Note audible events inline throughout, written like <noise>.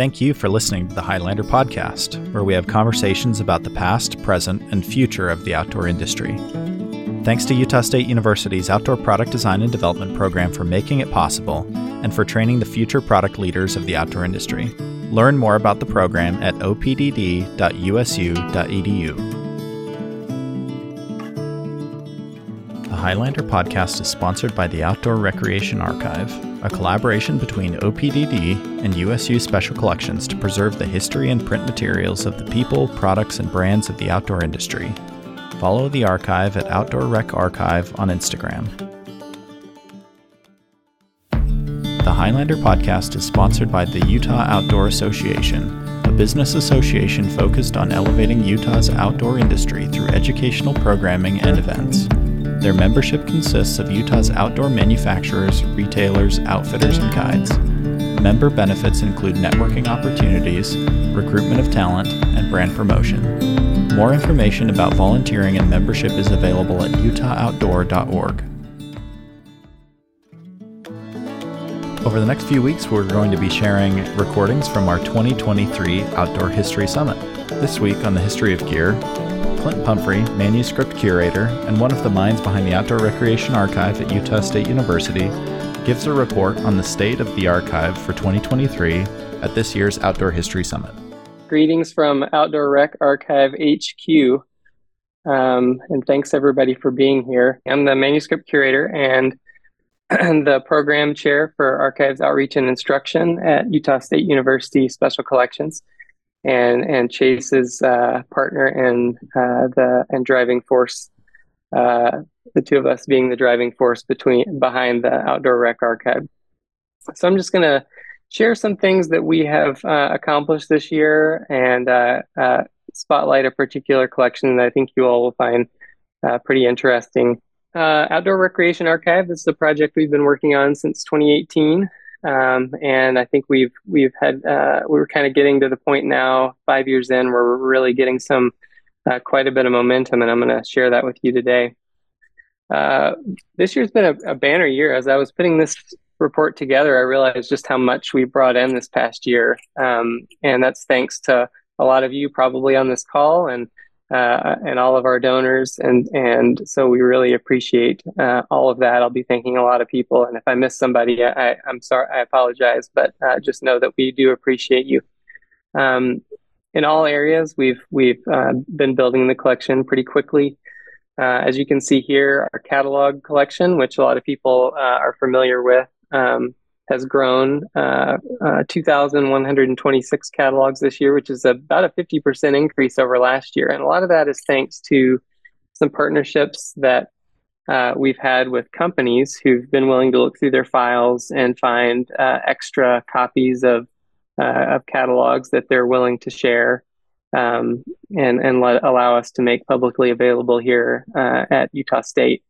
Thank you for listening to the Highlander podcast, where we have conversations about the past, present, and future of the outdoor industry. Thanks to Utah State University's Outdoor Product Design and Development program for making it possible and for training the future product leaders of the outdoor industry. Learn more about the program at opdd.usu.edu. The Highlander podcast is sponsored by the Outdoor Recreation Archive, a collaboration between OPDD and USU Special Collections to preserve the history and print materials of the people, products, and brands of the outdoor industry. Follow the archive at Outdoor Rec Archive on Instagram. The Highlander podcast is sponsored by the Utah Outdoor Association, a business association focused on elevating Utah's outdoor industry through educational programming and events. Their membership consists of Utah's outdoor manufacturers, retailers, outfitters, and guides. Member benefits include networking opportunities, recruitment of talent, and brand promotion. More information about volunteering and membership is available at utahoutdoor.org. Over the next few weeks, we're going to be sharing recordings from our 2023 Outdoor History Summit. This week on the history of gear, Clint Pumphrey, manuscript curator and one of the minds behind the Outdoor Recreation Archive at Utah State University, gives a report on the state of the archive for 2023 at this year's Outdoor History Summit. Greetings from Outdoor Rec Archive HQ. Um, and thanks everybody for being here. I'm the manuscript curator and <clears throat> the program chair for Archives Outreach and Instruction at Utah State University Special Collections, and and Chase's uh, partner and uh, the and driving force. Uh, the two of us being the driving force between behind the Outdoor Rec Archive. So I'm just gonna share some things that we have uh, accomplished this year and uh, uh, spotlight a particular collection that I think you all will find pretty interesting. Uh, Outdoor Recreation Archive is a project we've been working on since 2018. Um, and I think we've we've had uh, we're kind of getting to the point now, five years in, where we're really getting some quite a bit of momentum, and I'm going to share that with you today. this year's been a, a banner year. As I was putting this report together, I realized just how much we brought in this past year. Um, and that's thanks to a lot of you probably on this call and uh, and all of our donors. And, and so we really appreciate uh, all of that. I'll be thanking a lot of people. And if I miss somebody, I, am sorry, I apologize, but uh, just know that we do appreciate you. Um, in all areas, we've, we've uh, been building the collection pretty quickly. Uh, as you can see here, our catalog collection, which a lot of people uh, are familiar with, um, has grown uh, uh, 2,126 catalogs this year, which is about a 50% increase over last year. And a lot of that is thanks to some partnerships that uh, we've had with companies who've been willing to look through their files and find uh, extra copies of uh, of catalogs that they're willing to share um, and and let allow us to make publicly available here uh, at Utah State.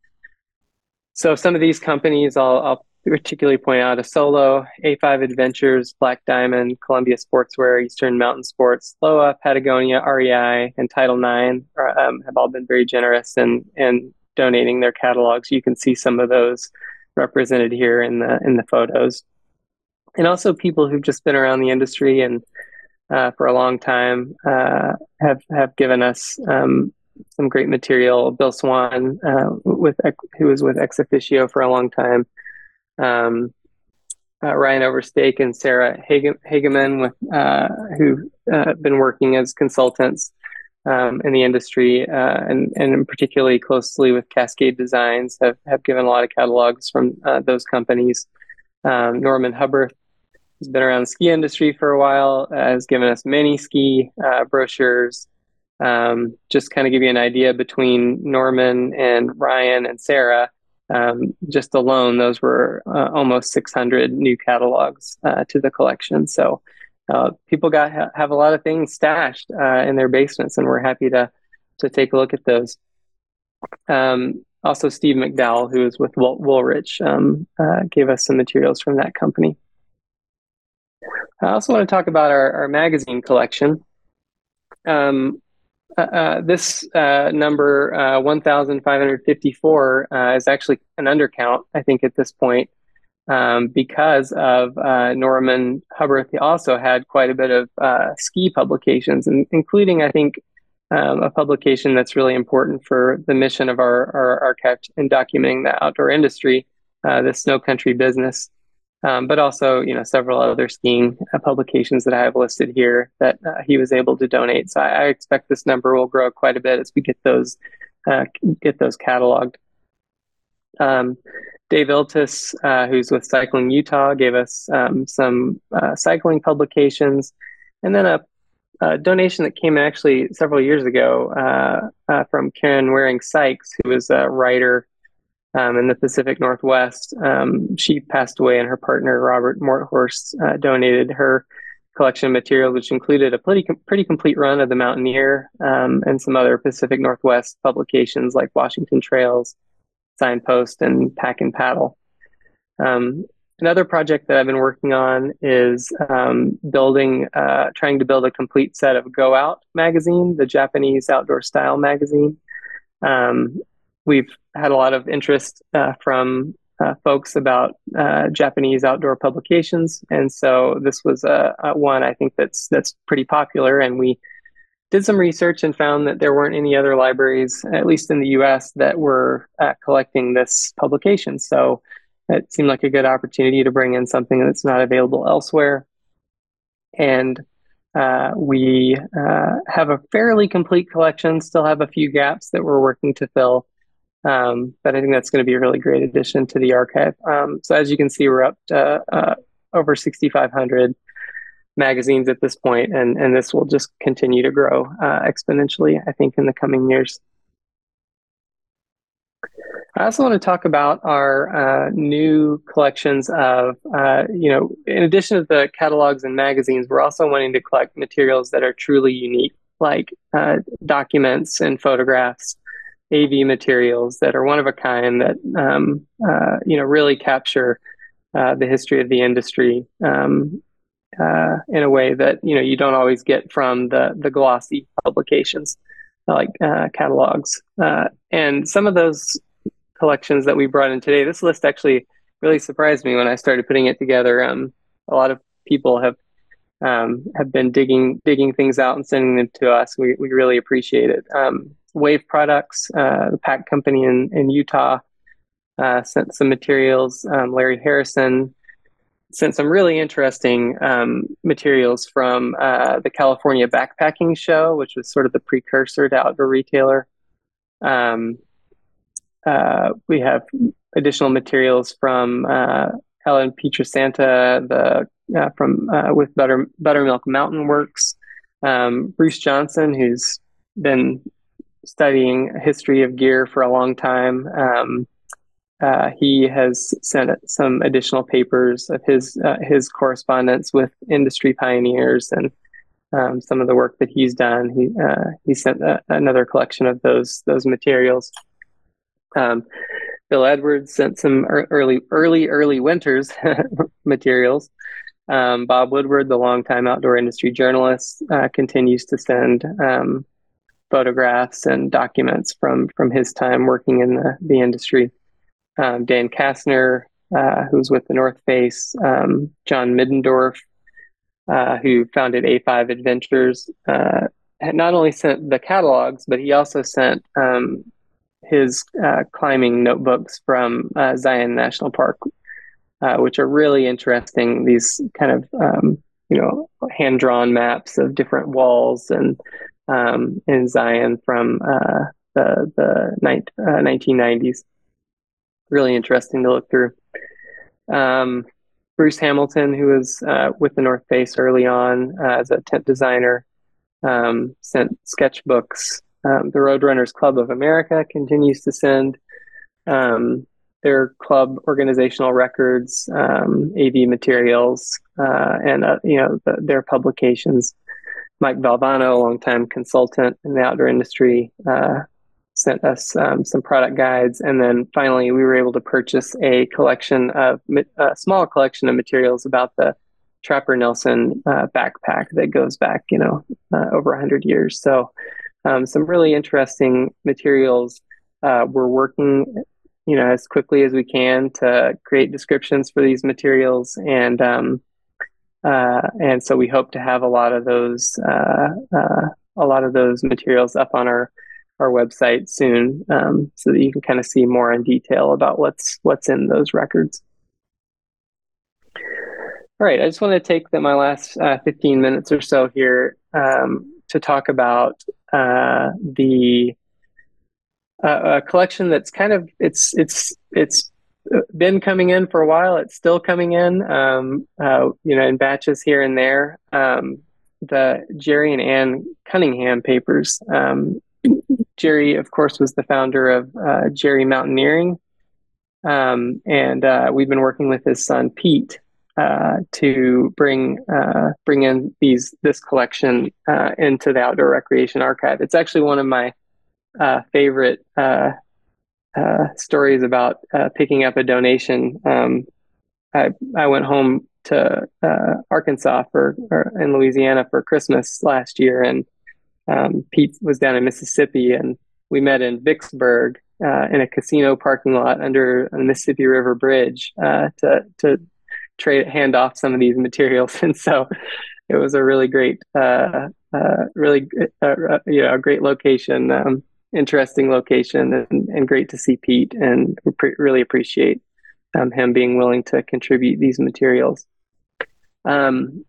So some of these companies I'll, I'll particularly point out Asolo, A5 Adventures, Black Diamond, Columbia Sportswear, Eastern Mountain Sports, Lowa, Patagonia, REI, and Title IX are, um, have all been very generous in, in donating their catalogs. You can see some of those represented here in the in the photos, and also people who've just been around the industry and uh, for a long time uh, have have given us um, some great material. Bill Swan, uh, with who was with ExOfficio for a long time um, uh, Ryan Overstake and Sarah Hageman, with uh, who've uh, been working as consultants um, in the industry, uh, and and particularly closely with Cascade Designs, have have given a lot of catalogs from uh, those companies. Um, Norman Hubbard has been around the ski industry for a while, uh, has given us many ski brochures. Um, just kind of give you an idea between Norman and Ryan and Sarah um, just alone, those were uh, almost 600 new catalogs uh, to the collection. So uh, people got ha- have a lot of things stashed uh, in their basements, and we're happy to to take a look at those. Um, also, Steve McDowell, who is with Wool- Woolrich, um, uh, gave us some materials from that company. I also want to talk about our, our magazine collection. Um, uh, uh, this uh, number, uh, 1,554, uh, is actually an undercount, I think, at this point. um, because of Norman Hubbard. He also had quite a bit of ski publications, and including, I think, um, a publication that's really important for the mission of our, our archive in documenting the outdoor industry, the snow country business. Um, but also, you know, several other skiing uh, publications that I have listed here that uh, he was able to donate. So I, I, expect this number will grow quite a bit as we get those uh, get those cataloged. Um, Dave Iltis, uh, who's with Cycling Utah, gave us um, some uh, cycling publications, and then a, a, donation that came actually several years ago uh, from Karen Waring Sykes, who was a writer um, in the Pacific Northwest. Um, she passed away, and her partner Robert Morthorst uh, donated her collection of materials, which included a pretty pretty complete run of the Mountaineer um, and some other Pacific Northwest publications like Washington Trails signpost and pack and paddle. Um, another project that I've been working on is um, building, uh, trying to build a complete set of Go Out magazine, the Japanese outdoor style magazine. Um, we've had a lot of interest uh, from uh, folks about uh, Japanese outdoor publications, and so this was a, a one I think that's that's pretty popular, and we did some research and found that there weren't any other libraries, at least in the US, that were uh, collecting this publication. So it seemed like a good opportunity to bring in something that's not available elsewhere. And uh, we uh, have a fairly complete collection, still have a few gaps that we're working to fill. Um, but I think that's going to be a really great addition to the archive. Um, so as you can see, we're up to uh, over 6,500 magazines at this point, and and this will just continue to grow uh, exponentially. I think in the coming years. I also want to talk about our uh, new collections of, uh, you know, in addition to the catalogs and magazines, we're also wanting to collect materials that are truly unique, like uh, documents and photographs, AV materials that are one of a kind that, um, uh, you know, really capture uh, the history of the industry um, uh, in a way that you know you don't always get from the the glossy publications like uh, catalogs. Uh, and some of those collections that we brought in today, this list actually really surprised me when I started putting it together. Um, a lot of people have um, have been digging digging things out and sending them to us. We we really appreciate it. Um, Wave Products, uh, the pack company in in Utah, uh, sent some materials. Um, Larry Harrison sent some really interesting um, materials from uh, the California Backpacking Show, which was sort of the precursor to Outdoor Retailer. Um, uh, we have additional materials from uh, Ellen Pietrasanta, the uh, from uh, with Butter Buttermilk Mountain Works, um, Bruce Johnson, who's been studying history of gear for a long time. Um, uh, he has sent some additional papers of his uh, his correspondence with industry pioneers and um, some of the work that he's done. He uh, he sent a, another collection of those those materials. Um, Bill Edwards sent some early early early winters <laughs> materials. Um, Bob Woodward, the longtime outdoor industry journalist, uh, continues to send um, photographs and documents from from his time working in the, the industry um, Dan Kastner, uh, who's with the North Face, um, John Middendorf, uh, who founded A5 Adventures, uh, not only sent the catalogs, but he also sent um, his uh, climbing notebooks from uh, Zion National Park, uh, which are really interesting. These kind of um, you know hand drawn maps of different walls and um, in Zion from the the 1990s really interesting to look through. Um, Bruce Hamilton, who was uh, with the North Face early on uh, as a tent designer, um, sent sketchbooks. Um, the Roadrunners Club of America continues to send um, their club organizational records, um, AV materials, uh, and uh, you know the, their publications. Mike Valvano, a longtime consultant in the outdoor industry, uh, sent us um, some product guides, and then finally we were able to purchase a collection of a small collection of materials about the Trapper Nelson uh, backpack that goes back, you know, uh, over hundred years. So, um, some really interesting materials. Uh, we're working you know, as quickly as we can to create descriptions for these materials. And, um, uh, and so we hope to have a lot of those, uh, uh, a lot of those materials up on our, our website soon, um, so that you can kind of see more in detail about what's, what's in those records. All right, I just want to take the, my last uh, 15 minutes or so here um, to talk about the uh, a collection that's kind of it's it's it's been coming in for a while. It's still coming in, um, uh, you know, in batches here and there. Um, the Gerry and Ann Cunningham papers. Um, Gerry, of course, was the founder of uh, Gerry Mountaineering, um, and uh, we've been working with his son Pete uh, to bring uh, bring in these this collection uh, into the Outdoor Recreation Archive. It's actually one of my favorite uh, stories about picking up a donation. Um, I I went home to Arkansas for in Louisiana for Christmas last year, and um, Pete was down in Mississippi, and we met in Vicksburg. in a casino parking lot under the Mississippi River Bridge to to trade hand off some of these materials, <laughs> and so it was a really great, uh, uh, really uh, uh you know, a great location, um, interesting location, and, and, great to see Pete, and pre- really appreciate um, him being willing to contribute these materials. Um,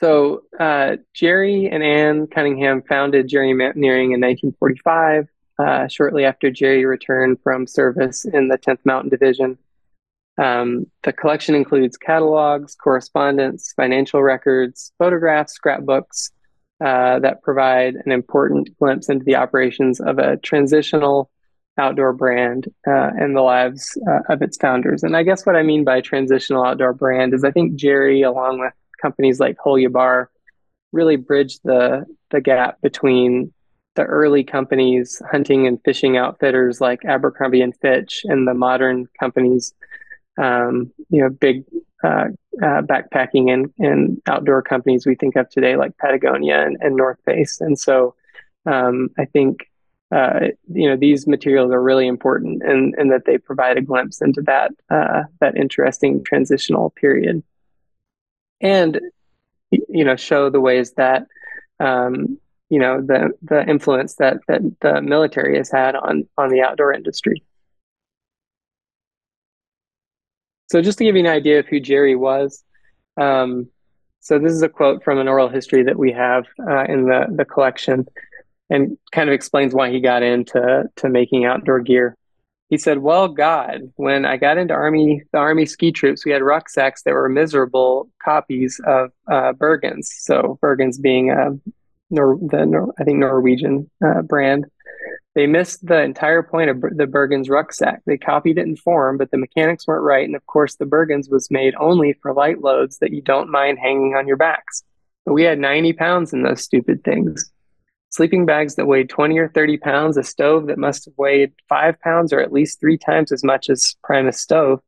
so uh, Gerry and Ann Cunningham founded Gerry Mountaineering in 1945. Uh, shortly after Gerry returned from service in the 10th Mountain Division, um, the collection includes catalogs, correspondence, financial records, photographs, scrapbooks uh, that provide an important glimpse into the operations of a transitional outdoor brand uh, and the lives uh, of its founders. And I guess what I mean by transitional outdoor brand is I think Gerry, along with companies like Holubar, really bridged the the gap between the early companies, hunting and fishing outfitters like Abercrombie and Fitch, and the modern companies um, you know, big uh, uh, backpacking and, and outdoor companies we think of today, like Patagonia and, and North Face. And so um, I think, uh, you know, these materials are really important and, and that they provide a glimpse into that, uh, that interesting transitional period. And, you know, show the ways that, um, you know, the, the influence that, that the military has had on, on the outdoor industry. So just to give you an idea of who Gerry was, um, so this is a quote from an oral history that we have uh, in the the collection, and kind of explains why he got into to making outdoor gear. He said, "Well, God, when I got into army the army ski troops, we had rucksacks that were miserable copies of uh, Bergans. So Bergans being a Nor- the Nor- I think Norwegian uh, brand." They missed the entire point of the Bergans rucksack. They copied it in form, but the mechanics weren't right. And of course, the Bergans was made only for light loads that you don't mind hanging on your backs. But we had 90 pounds in those stupid things. Sleeping bags that weighed 20 or 30 pounds, a stove that must have weighed five pounds or at least three times as much as Primus stove.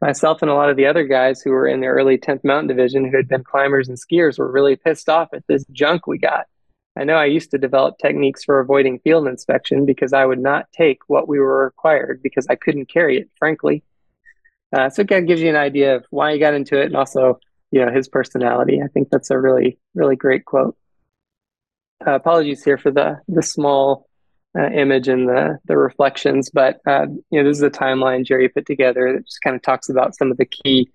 Myself and a lot of the other guys who were in the early 10th Mountain Division who had been climbers and skiers were really pissed off at this junk we got. I know I used to develop techniques for avoiding field inspection because I would not take what we were required because I couldn't carry it, frankly. Uh, so it kind of gives you an idea of why he got into it and also, you know, his personality. I think that's a really, really great quote. Uh, apologies here for the the small uh, image and the the reflections, but uh, you know, this is a timeline Gerry put together that just kind of talks about some of the key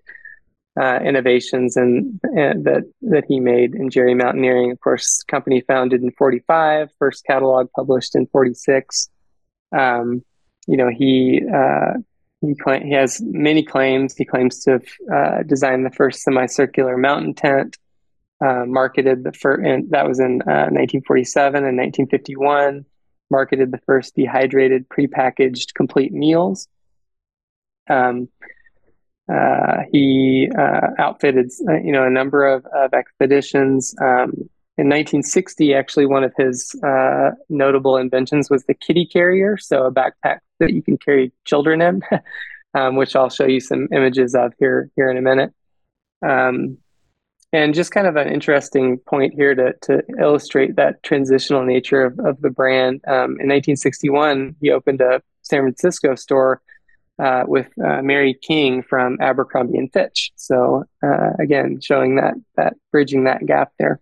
uh, innovations and, and, that that he made in Gerry Mountaineering. Of course, company founded in 45, first catalog published in 46. Um, you know, he uh, he, he has many claims. He claims to have uh, designed the first semicircular mountain tent, uh, marketed the first, and that was in 1947 uh, and 1951. Marketed the first dehydrated, prepackaged, complete meals. Um, uh, he uh, outfitted, uh, you know, a number of, of expeditions. Um, in 1960, actually, one of his uh, notable inventions was the kitty carrier, so a backpack that you can carry children in, <laughs> um, which I'll show you some images of here here in a minute. Um, and just kind of an interesting point here to, to illustrate that transitional nature of, of the brand. Um, in 1961, he opened a San Francisco store uh, with uh, Mary King from Abercrombie and Fitch. So uh, again, showing that that bridging that gap there.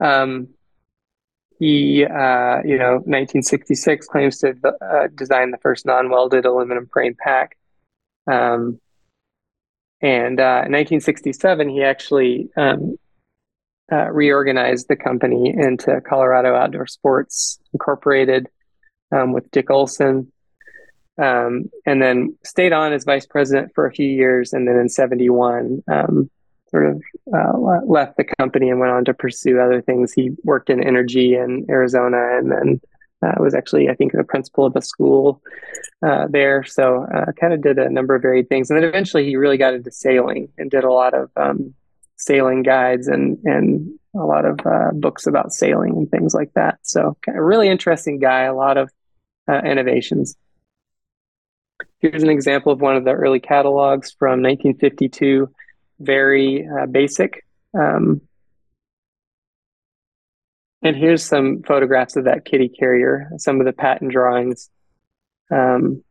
Um, he, uh, you know, 1966 claims to uh, design the first non-welded aluminum frame pack. Um, and uh, in 1967, he actually um, reorganized the company into Colorado Outdoor Sports Incorporated um, with Dick Olson um, and then stayed on as vice president for a few years, and then in '71, um, sort of uh, left the company and went on to pursue other things. He worked in energy in Arizona, and then uh, was actually, I think, the principal of a school uh, there. So, uh, kind of did a number of varied things, and then eventually he really got into sailing and did a lot of um, sailing guides and and a lot of uh, books about sailing and things like that. So, kind of really interesting guy. A lot of uh, innovations. Here's an example of one of the early catalogs from 1952, very uh, basic. Um, and here's some photographs of that kitty carrier, some of the patent drawings. Um,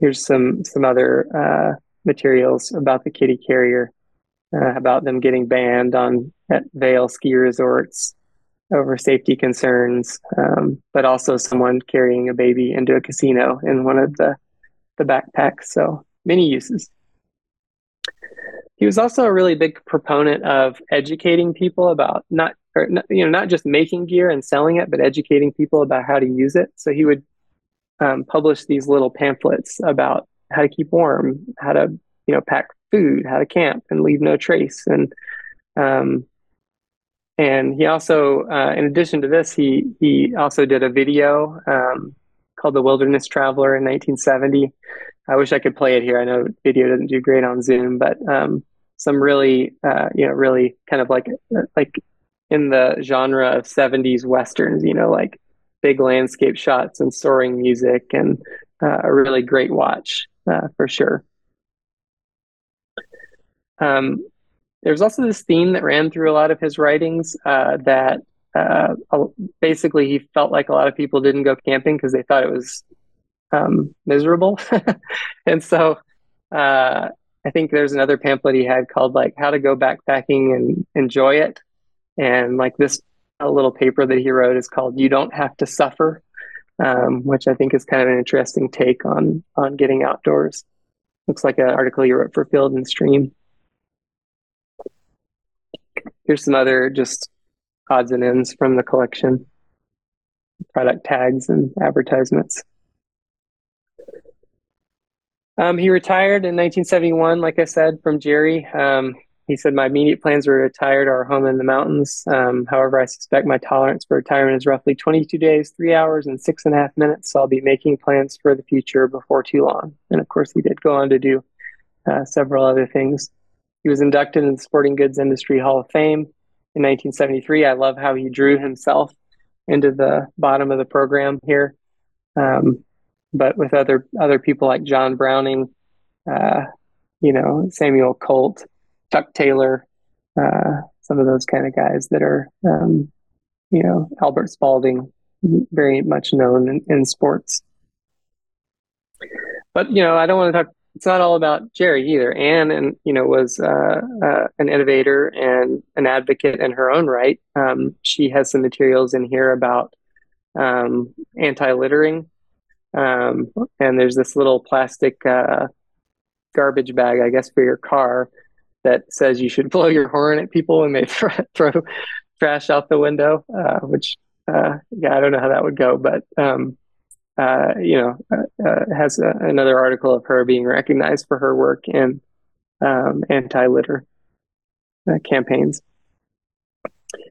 here's some some other uh, materials about the kitty carrier, uh, about them getting banned on at Vail ski resorts over safety concerns, um, but also someone carrying a baby into a casino in one of the the backpacks. So many uses. He was also a really big proponent of educating people about not, or, you know, not just making gear and selling it, but educating people about how to use it. So he would um, publish these little pamphlets about how to keep warm, how to, you know, pack food, how to camp and leave no trace, and um, and he also, uh, in addition to this, he he also did a video um, called "The Wilderness Traveler" in 1970. I wish I could play it here. I know video doesn't do great on Zoom, but um, some really, uh, you know, really kind of like like in the genre of 70s westerns. You know, like big landscape shots and soaring music, and uh, a really great watch uh, for sure. Um, there's also this theme that ran through a lot of his writings uh, that uh, basically he felt like a lot of people didn't go camping because they thought it was um, miserable. <laughs> and so uh, I think there's another pamphlet he had called like how to go backpacking and enjoy it. And like this little paper that he wrote is called "You Don't Have to Suffer," um, which I think is kind of an interesting take on on getting outdoors. Looks like an article he wrote for Field and Stream here's some other just odds and ends from the collection product tags and advertisements. Um, he retired in 1971, like I said, from Gerry. Um, he said, My immediate plans were retired our home in the mountains. Um, however, I suspect my tolerance for retirement is roughly 22 days, three hours, and six and a half minutes. So I'll be making plans for the future before too long. And of course, he did go on to do uh, several other things. He was inducted in the Sporting Goods Industry Hall of Fame in 1973. I love how he drew himself into the bottom of the program here. Um, but with other other people like John Browning, uh, you know Samuel Colt, Chuck Taylor, uh, some of those kind of guys that are, um, you know, Albert Spalding, very much known in, in sports. But you know, I don't want to talk it's not all about Gerry either. Anne, and you know, was uh, uh, an innovator and an advocate in her own right. Um, she has some materials in here about um, anti-littering, um, and there's this little plastic uh, garbage bag, I guess, for your car that says you should <laughs> blow your horn at people when they <laughs> throw trash out the window. Uh, which, uh, yeah, I don't know how that would go, but um, uh, you know, uh, uh, has a, another article of her being recognized for her work in um, anti-litter uh, campaigns.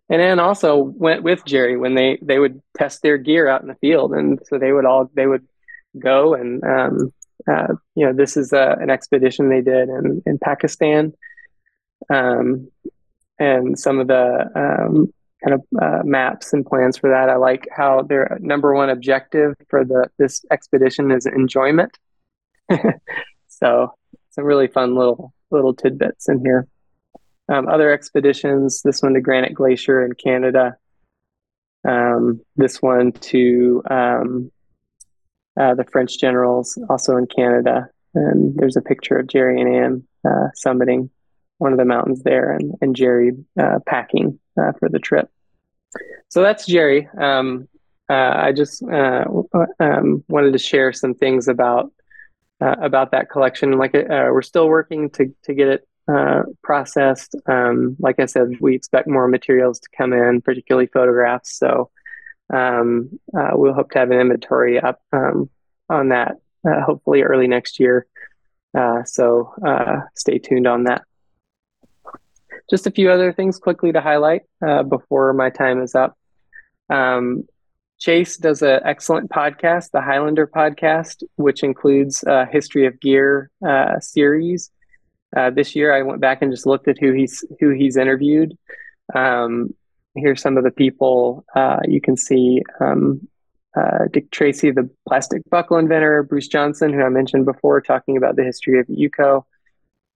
And Anne also went with Gerry when they they would test their gear out in the field, and so they would all they would go and um, uh, you know this is a, an expedition they did in in Pakistan, um, and some of the um, kind of uh, maps and plans for that. I like how their number one objective for the this expedition is enjoyment. <laughs> so some really fun little little tidbits in here. Um, other expeditions. This one to Granite Glacier in Canada. Um, this one to um, uh, the French generals, also in Canada. And there's a picture of Gerry and Ann uh, summiting one of the mountains there, and, and Gerry uh, packing uh, for the trip. So that's Gerry. Um, uh, I just uh, um, wanted to share some things about about that collection. Like we're still working to to get it uh, processed. Um, like I said, we expect more materials to come in, particularly photographs. So um, uh, we'll hope to have an inventory up um, on that uh, hopefully early next year. Uh, so uh, stay tuned on that. Just a few other things quickly to highlight uh, before my time is up. Um, Chase does an excellent podcast, the Highlander podcast, which includes a history of gear series uh, this year, I went back and just looked at who he's who he's interviewed. Um, here's some of the people uh, you can see: um, uh, Dick Tracy, the plastic buckle inventor; Bruce Johnson, who I mentioned before, talking about the history of UCO;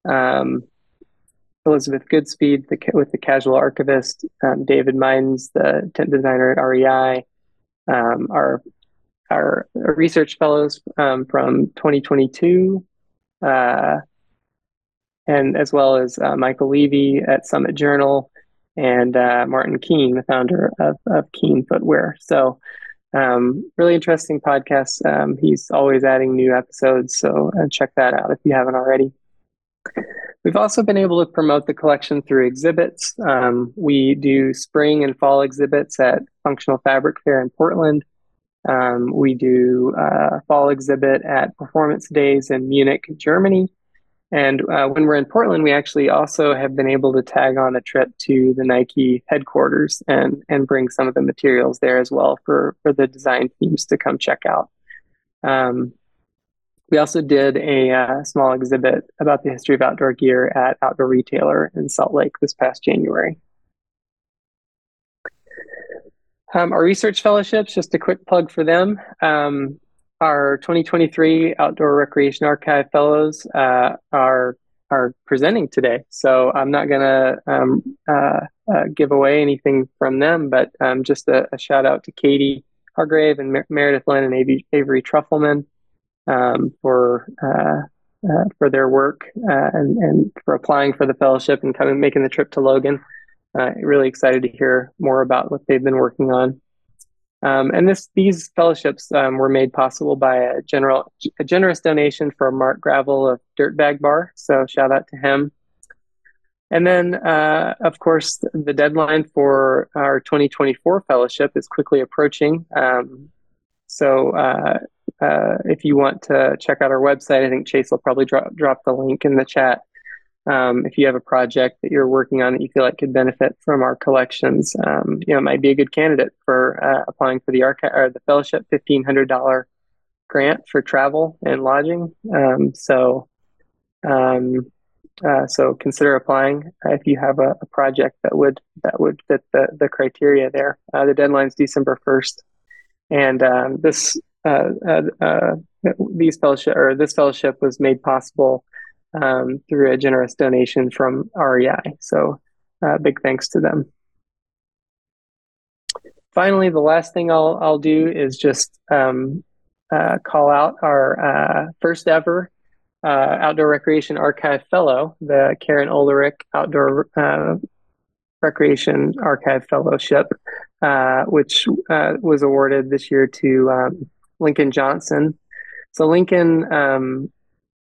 um, Elizabeth Goodspeed, the, with the casual archivist; um, David Mines, the tent designer at REI; um, our our research fellows um, from 2022. Uh, and as well as uh, Michael Levy at Summit Journal and uh, Martin Keen, the founder of, of Keen Footwear. So, um, really interesting podcast. Um, he's always adding new episodes, so uh, check that out if you haven't already. We've also been able to promote the collection through exhibits. Um, we do spring and fall exhibits at Functional Fabric Fair in Portland. Um, we do a uh, fall exhibit at Performance Days in Munich, Germany. And uh, when we're in Portland, we actually also have been able to tag on a trip to the Nike headquarters and and bring some of the materials there as well for for the design teams to come check out. Um, we also did a uh, small exhibit about the history of outdoor gear at Outdoor Retailer in Salt Lake this past January. Um, our research fellowships, just a quick plug for them. Um, our 2023 Outdoor Recreation Archive Fellows uh, are are presenting today. So I'm not going to um, uh, uh, give away anything from them, but um, just a, a, shout out to Katie Hargrave and Mer- Meredith Lynn and Avery, Avery Trufelman um, for uh, uh, for their work uh, and, and for applying for the fellowship and coming making the trip to Logan. really excited to hear more about what they've been working on. Um, and this these fellowships um, were made possible by a general a generous donation from Mark Gravel of Dirtbag Bar. So shout out to him. And then, uh, of course, the deadline for our 2024 fellowship is quickly approaching. Um, so uh, uh, if you want to check out our website, I think Chase will probably drop drop the link in the chat. Um, if you have a project that you're working on that you feel like could benefit from our collections, um, you know, it might be a good candidate for uh, applying for the archive or the fellowship fifteen hundred dollar grant for travel and lodging. Um, so, um, uh, so consider applying if you have a, a, project that would that would fit the the criteria there. Uh, the deadline's December first, and um, this uh, uh, uh, these fellowship or this fellowship was made possible um, through a generous donation from REI. So, uh, big thanks to them. Finally, the last thing I'll I'll do is just um, uh, call out our uh, first ever uh, Outdoor Recreation Archive Fellow, the Karen Ulrich Outdoor uh, Recreation Archive Fellowship, uh, which was awarded this year to um, Lincoln Johnson. So Lincoln um,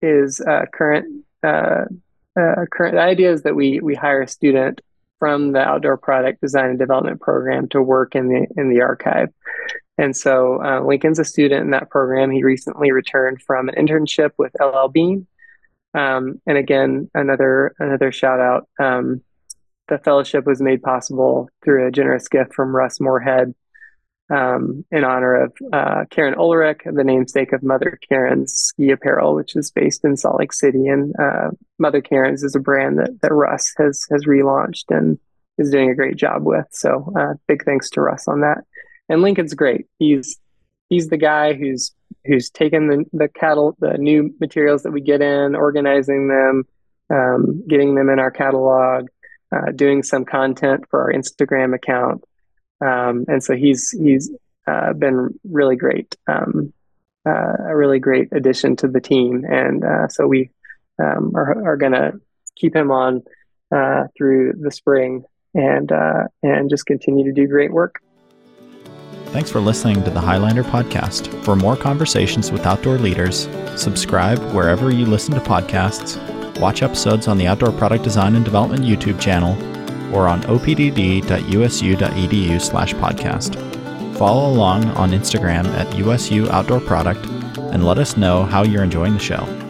is uh, current uh, uh, current the idea is that we we hire a student from the outdoor product design and development program to work in the in the archive. And so uh, Lincoln's a student in that program. He recently returned from an internship with LL Bean. Um, and again, another another shout out. Um, the fellowship was made possible through a generous gift from Russ Moorhead, um, in honor of uh, Karen Ulrich, the namesake of Mother Karen's ski apparel, which is based in Salt Lake City. And uh, Mother Karen's is a brand that, that Russ has has relaunched and is doing a great job with. So uh, big thanks to Russ on that. And Lincoln's great. He's he's the guy who's who's taken the the cattle the new materials that we get in, organizing them, um, getting them in our catalog, uh, doing some content for our Instagram account. Um, and so he's he's uh, been really great um, uh, a really great addition to the team, and uh, so we um, are, are going to keep him on uh, through the spring and uh, and just continue to do great work. Thanks for listening to the Highlander podcast. For more conversations with outdoor leaders, subscribe wherever you listen to podcasts, watch episodes on the Outdoor Product Design and Development YouTube channel, or on opdd.usu.edu slash podcast. Follow along on Instagram at USU Outdoor Product and let us know how you're enjoying the show.